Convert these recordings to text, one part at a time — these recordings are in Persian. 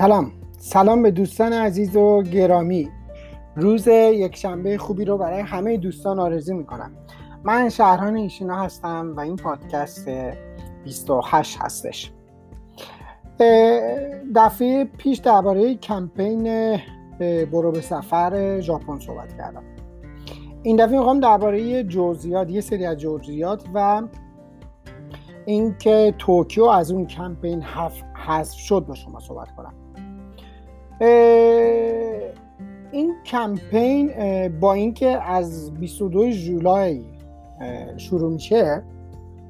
سلام. سلام به دوستان عزیز و گرامی. روز یک شنبه خوبی رو برای همه دوستان آرزو می‌کنم. من شهران ایشینا هستم و این پادکست 28 هستش. دفعه پیش درباره کمپین برو به سفر ژاپن صحبت کردم. این دفعه می‌خوام درباره جزئیات یه سری از جزئیات و اینکه توکیو از اون کمپین حذف شد با شما صحبت کنم. این کمپین با اینکه از 22 جولای شروع میشه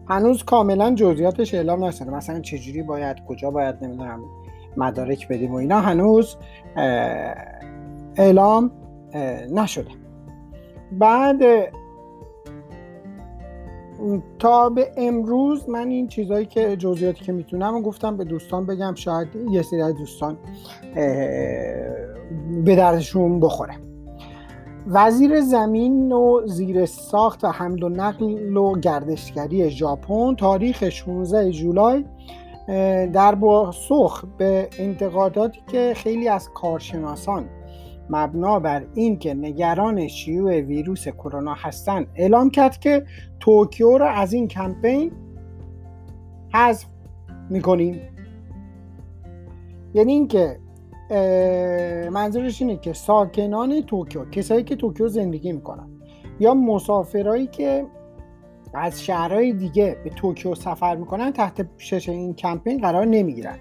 هنوز کاملا جزئیاتش اعلام نشده. مثلا چجوری باید کجا باید نمی‌دونم مدارک بدیم و اینا هنوز اعلام نشده. بعد تا به امروز من این چیزهایی که جزئیاتی که می‌تونم گفتم به دوستان بگم شاید یه سری از دوستان به دردشون بخوره. وزیر زمین و زیر ساخت و حمل و نقل و گردشگری ژاپن تاریخ 16 جولای در پاسخ به انتقاداتی که خیلی از کارشناسان مبنا بر اینکه نگران شیوع ویروس کرونا هستند اعلام کرد که توکیو را از این کمپین حذف می‌کنیم. یعنی اینکه منظورش اینه که ساکنان توکیو کسایی که توکیو زندگی می‌کنن یا مسافرایی که از شهرهای دیگه به توکیو سفر می‌کنن تحت پوشش این کمپین قرار نمی‌گیرن.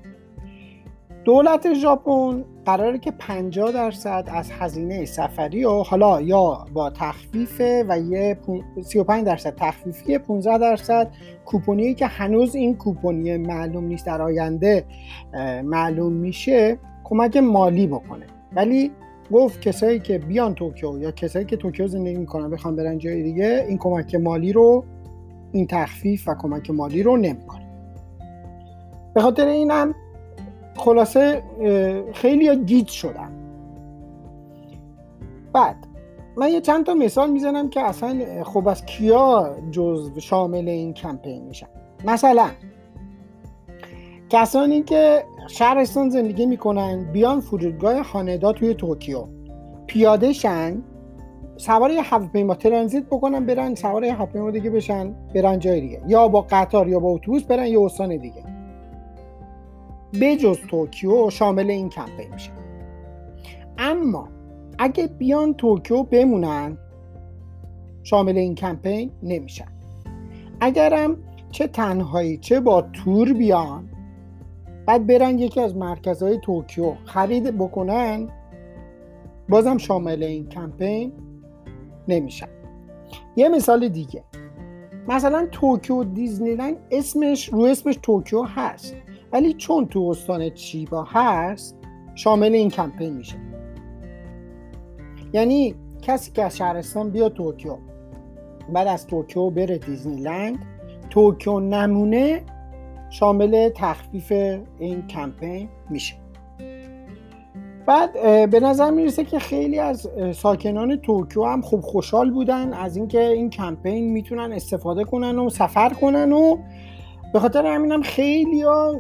دولت ژاپن قراره که 50 درصد از هزینه سفری و حالا یا با تخفیف و یه 35 درصد تخفیفی 15 درصد کوپونی که هنوز این کوپونی معلوم نیست در آینده معلوم میشه کمک مالی بکنه. ولی گفت کسایی که بیان توکیو یا کسایی که توکیو زندگی می‌کنن بخوان برن جای دیگه این کمک مالی رو این تخفیف و کمک مالی رو نمی‌کنه. به خاطر اینم خلاصه خیلی گیج شدن. بعد من یه چند تا مثال می‌زنم که اصلا خب از کیا جزو شامل این کمپین میشن. مثلا کسانی که شهرستان زندگی می‌کنن بیان فرودگاه هاندا توی توکیو. پیاده شن سوار یه هواپیما ترانزیت بکنن برن سوار یه هواپیما دیگه بشن برن جای دیگه. یا با قطار یا با اتوبوس برن یه استان دیگه. بجز توکیو شامل این کمپین میشه. اما اگه بیان توکیو بمونن شامل این کمپین نمیشن. اگرم چه تنهایی چه با تور بیان بعد برن یکی از مرکزهای توکیو خرید بکنن بازم شامل این کمپین نمیشن. یه مثال دیگه. مثلا توکیو دیزنیلند اسمش رو اسمش توکیو هست. ولی چون تو استان چیبا هست شامل این کمپین میشه. یعنی کسی که از شهرستان بیاد توکیو. بعد از توکیو بره دیزنیلند. توکیو نمونه شامل تخفیف این کمپین میشه. بعد به نظر می‌رسه که خیلی از ساکنان توکیو هم خوب خوشحال بودن از اینکه این کمپین می‌تونن استفاده کنن و سفر کنن و به خاطر همینم خیلی ها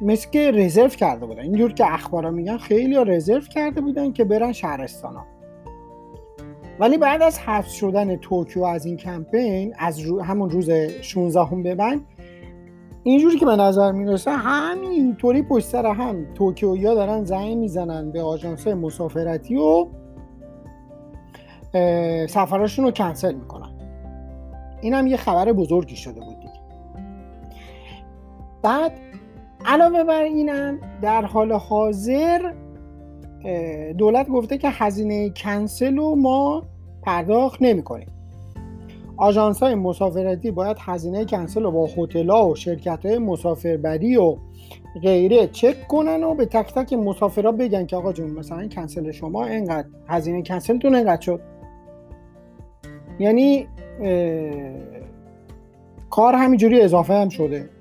مثل که رزرو کرده بودن. اینجور که اخبارا میگن خیلی ها رزرو کرده بودن که برن شهرستان ها ولی بعد از حذف شدن توکیو از این کمپین از همون روز 16 هم به اینجوری که به نظر می‌رسه همینطوری پشت سر هم توکیویا دارن زنگ می‌زنن به آژانس مسافرتی و سفراشون رو کنسل می‌کنن. این هم یه خبر بزرگی شده بود. بعد علاوه بر اینم در حال حاضر دولت گفته که هزینه کنسل رو ما پرداخت نمی کنیم. آژانس های مسافرتی باید هزینه کنسل رو با هتل و شرکت های مسافربری و غیره چک کنن و به تک تک مسافرها بگن که آقا جون مثلا کنسل شما اینقدر هزینه کنسلتون اینقدر شد. یعنی کار همینجوری اضافه هم شده.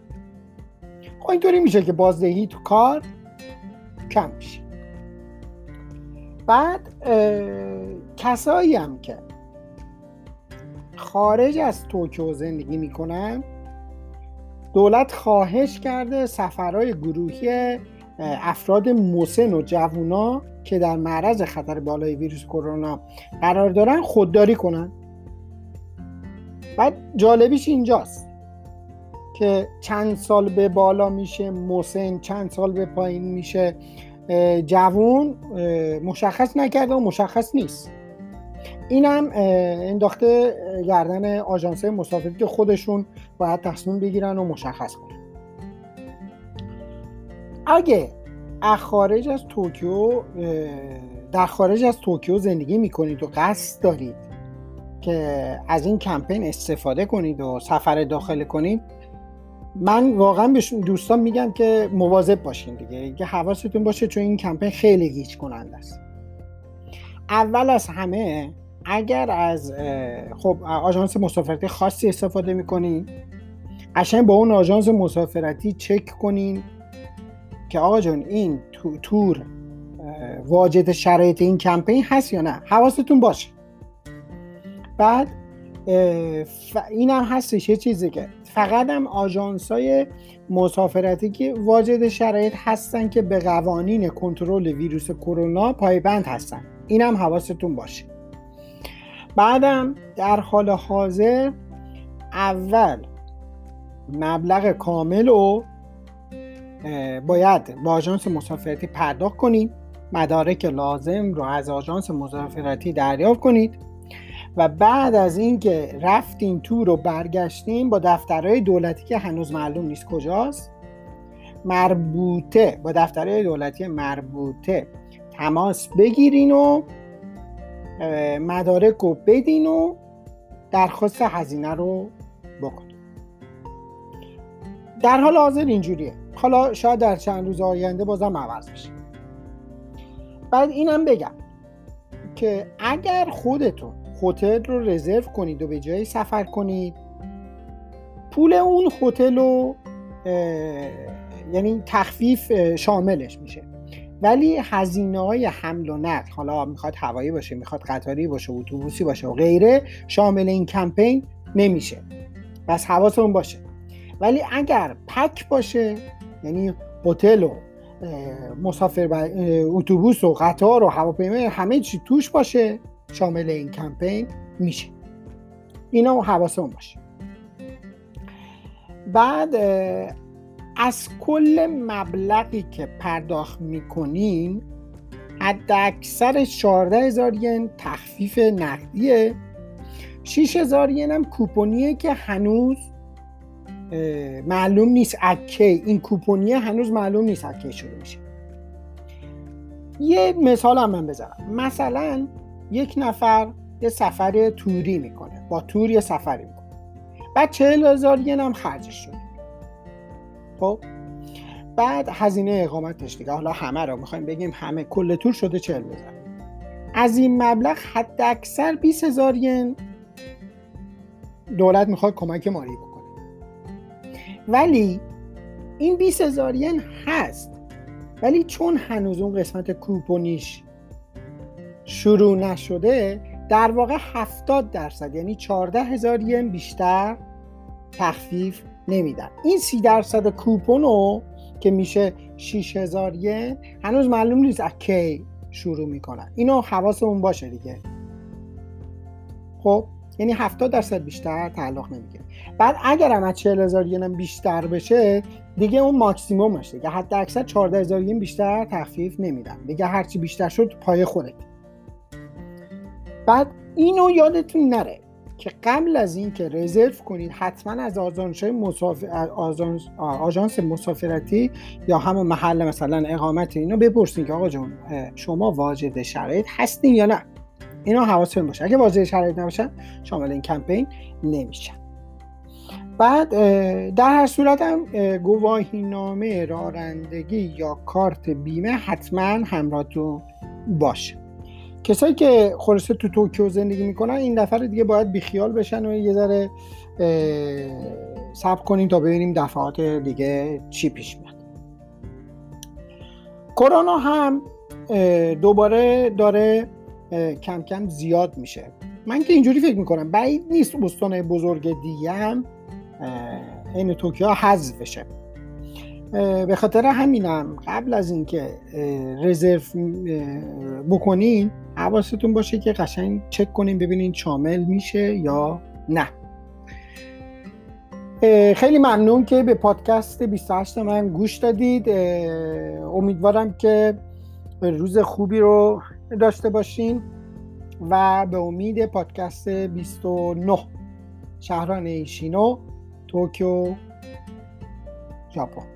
خب اینطوری میشه که بازدهی تو کار کم میشه. بعد کسایی هم که خارج از توکیو زندگی می‌کنن دولت خواهش کرده سفرهای گروهی افراد مسن و جوونا که در معرض خطر بالای ویروس کرونا قرار دارن خودداری کنن. بعد جالبیش اینجاست. که چند سال به بالا میشه مسن چند سال به پایین میشه جوون مشخص نکرده و مشخص نیست. اینم انداخته گردن آژانس مسافری که خودشون باید تصمیم بگیرن و مشخص کنن. اگه خارج از توکیو در خارج از توکیو زندگی می‌کنید و قصد دارید که از این کمپین استفاده کنید و سفر داخل کنید من واقعا به دوستان میگم که مواظب باشین دیگه. که حواستون باشه چون این کمپین خیلی گیج کننده است. اول از همه اگر از خب آژانس مسافرتی خاصی استفاده می‌کنین قشنگ با اون آژانس مسافرتی چک کنین که آقا جان این تور واجد شرایط این کمپین هست یا نه؟ حواستون باشه. بعد این هم هستش یه چیزی که فقط هم آژانس های مسافرتی که واجد شرایط هستن که به قوانین کنترل ویروس کرونا پایبند هستن. این هم حواستون باشه. بعدم در حال حاضر اول مبلغ کامل رو باید با آژانس مسافرتی پرداخت کنید. مدارک لازم رو از آژانس مسافرتی دریافت کنید. و بعد از اینکه رفتیم تو رو برگشتیم با دفترهای دولتی که هنوز معلوم نیست کجاست مربوطه با دفترهای دولتی مربوطه تماس بگیرین و مدارک رو بدین و درخواست هزینه رو بکنید در حال حاضر اینجوریه. حالا شاید در چند روز آینده بازم عوض بشه. بعد اینم بگم که اگر خودتون هتل رو رزرو کنید و به جایی سفر کنید. پول اون هتل رو یعنی تخفیف شاملش میشه. ولی هزینه های حمل و نقل حالا می‌خواد هوایی باشه می‌خواد قطاری باشه اتوبوسی باشه و غیره شامل این کمپین نمیشه. پس حواستون باشه. ولی اگر پک باشه یعنی هتل و مسافر اتوبوس و قطار و هواپیما همه چی توش باشه شامل این کمپین میشه. اینا حواسمون باشه. بعد از کل مبلغی که پرداخت می‌کنین حد اکثر 14 هزار ین تخفیف نقدیه. 6 هزار ین هم کوپونیه که هنوز معلوم نیست اکی این کوپونیه هنوز معلوم نیست اکی شروع میشه. یه مثال هم من بزنم. مثلا یک نفر یه سفر توری می‌کنه. با تور یه سفری می‌کنه. بعد چهل هزار ین هم خرجش شده. خب؟ بعد هزینه اقامتش دیگه. حالا همه رو می‌خوایم بگیم همه. کل تور شده چهل هزار. از این مبلغ حد اکثر 20 هزار ین دولت می‌خواد کمک مالی بکنه. ولی این 20 هزار ین هست. ولی چون هنوز اون قسمت کوپونیش شروع نشده در واقع 70 درصد یعنی 14 هزار ین بیشتر تخفیف نمیدن. این سی درصد کوپون رو که میشه 6 هزار ین هنوز معلوم نیست از کی شروع می‌کنن. اینو حواسمون باشه دیگه. خب یعنی 70 درصد بیشتر تعلق نمی‌گیره. بعد اگر هم از 40 هزار ین بیشتر بشه دیگه اون ماکسیمومش دیگه. حتی اکثر 14 هزار ین بیشتر تخفیف نمیدن. دیگه هرچی بیشتر شد پای خودت بعد اینو یادتون نره که قبل از اینکه رزرو کنید حتما از آژانس مسافر... آژانس مسافرتی یا همون محل مثلا اقامت اینو بپرسید که آقا جون شما واجد شرایط هستین یا نه؟ اینا حواستون باشه. اگه واجد شرایط نباشن شامل این کمپین نمیشن. بعد در هر صورت هم گواهی نامه رانندگی یا کارت بیمه حتما همراهتون باشه. کسایی که خلاصه تو توکیو زندگی می‌کنن این دفعه دیگه باید بیخیال بشن و یه ذره صبر کنیم تا ببینیم دفعات دیگه چی پیش میاد. کرونا هم دوباره داره کم کم زیاد میشه. من که اینجوری فکر می‌کنم بعید نیست استان بزرگ دیگه هم این توکیو حذف بشه. به خاطر همینم قبل از اینکه رزرو بکنین حواستون باشه که قشنگ چک کنین ببینین شامل میشه یا نه. خیلی ممنون که به پادکست 28 من گوش دادید. امیدوارم که روز خوبی رو داشته باشین و به امید پادکست 29 شهران ایشینو توکیو ژاپن.